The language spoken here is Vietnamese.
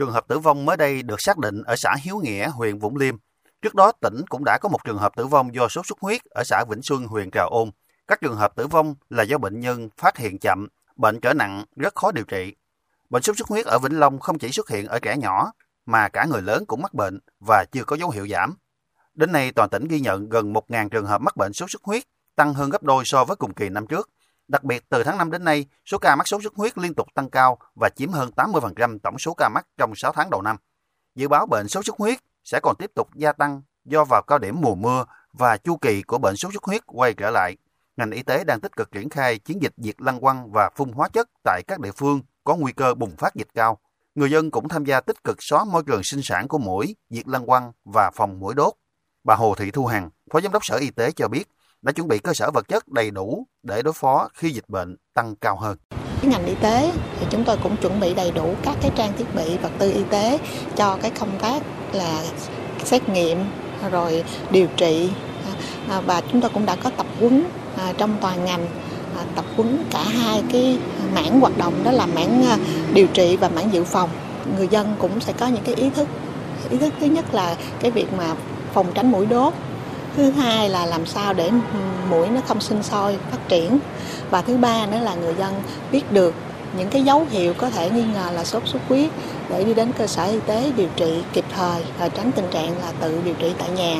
Trường hợp tử vong mới đây được xác định ở xã Hiếu Nghĩa, huyện Vũng Liêm. Trước đó, tỉnh cũng đã có một trường hợp tử vong do sốt xuất huyết ở xã Vĩnh Xuân, huyện Trà Ôn. Các trường hợp tử vong là do bệnh nhân phát hiện chậm, bệnh trở nặng, rất khó điều trị. Bệnh sốt xuất huyết ở Vĩnh Long không chỉ xuất hiện ở trẻ nhỏ, mà cả người lớn cũng mắc bệnh và chưa có dấu hiệu giảm. Đến nay, toàn tỉnh ghi nhận gần 1.000 trường hợp mắc bệnh sốt xuất huyết, tăng hơn gấp đôi so với cùng kỳ năm trước. Đặc biệt, từ tháng 5 đến nay, số ca mắc sốt xuất huyết liên tục tăng cao và chiếm hơn 80% tổng số ca mắc trong 6 tháng đầu năm. Dự báo bệnh sốt xuất huyết sẽ còn tiếp tục gia tăng do vào cao điểm mùa mưa và chu kỳ của bệnh sốt xuất huyết quay trở lại. Ngành y tế đang tích cực triển khai chiến dịch diệt lăng quăng và phun hóa chất tại các địa phương có nguy cơ bùng phát dịch cao. Người dân cũng tham gia tích cực xóa môi trường sinh sản của mũi, diệt lăng quăng và phòng mũi đốt. Bà Hồ Thị Thu Hằng, Phó Giám đốc Sở Y tế cho biết, đã chuẩn bị cơ sở vật chất đầy đủ để đối phó khi dịch bệnh tăng cao hơn. Ngành y tế thì chúng tôi cũng chuẩn bị đầy đủ các cái trang thiết bị, vật tư y tế cho cái công tác là xét nghiệm, rồi điều trị. À, và chúng tôi cũng đã có tập huấn à, trong toàn ngành à, tập huấn cả hai cái mảng hoạt động, đó là mảng điều trị và mảng dự phòng. Người dân cũng sẽ có những cái ý thức. Ý thức thứ nhất là cái việc mà phòng tránh mũi đốt thứ hai là làm sao để mũi nó không sinh sôi, phát triển. Và thứ ba nữa là người dân biết được những cái dấu hiệu có thể nghi ngờ là sốt xuất huyết để đi đến cơ sở y tế điều trị kịp thời và tránh tình trạng là tự điều trị tại nhà.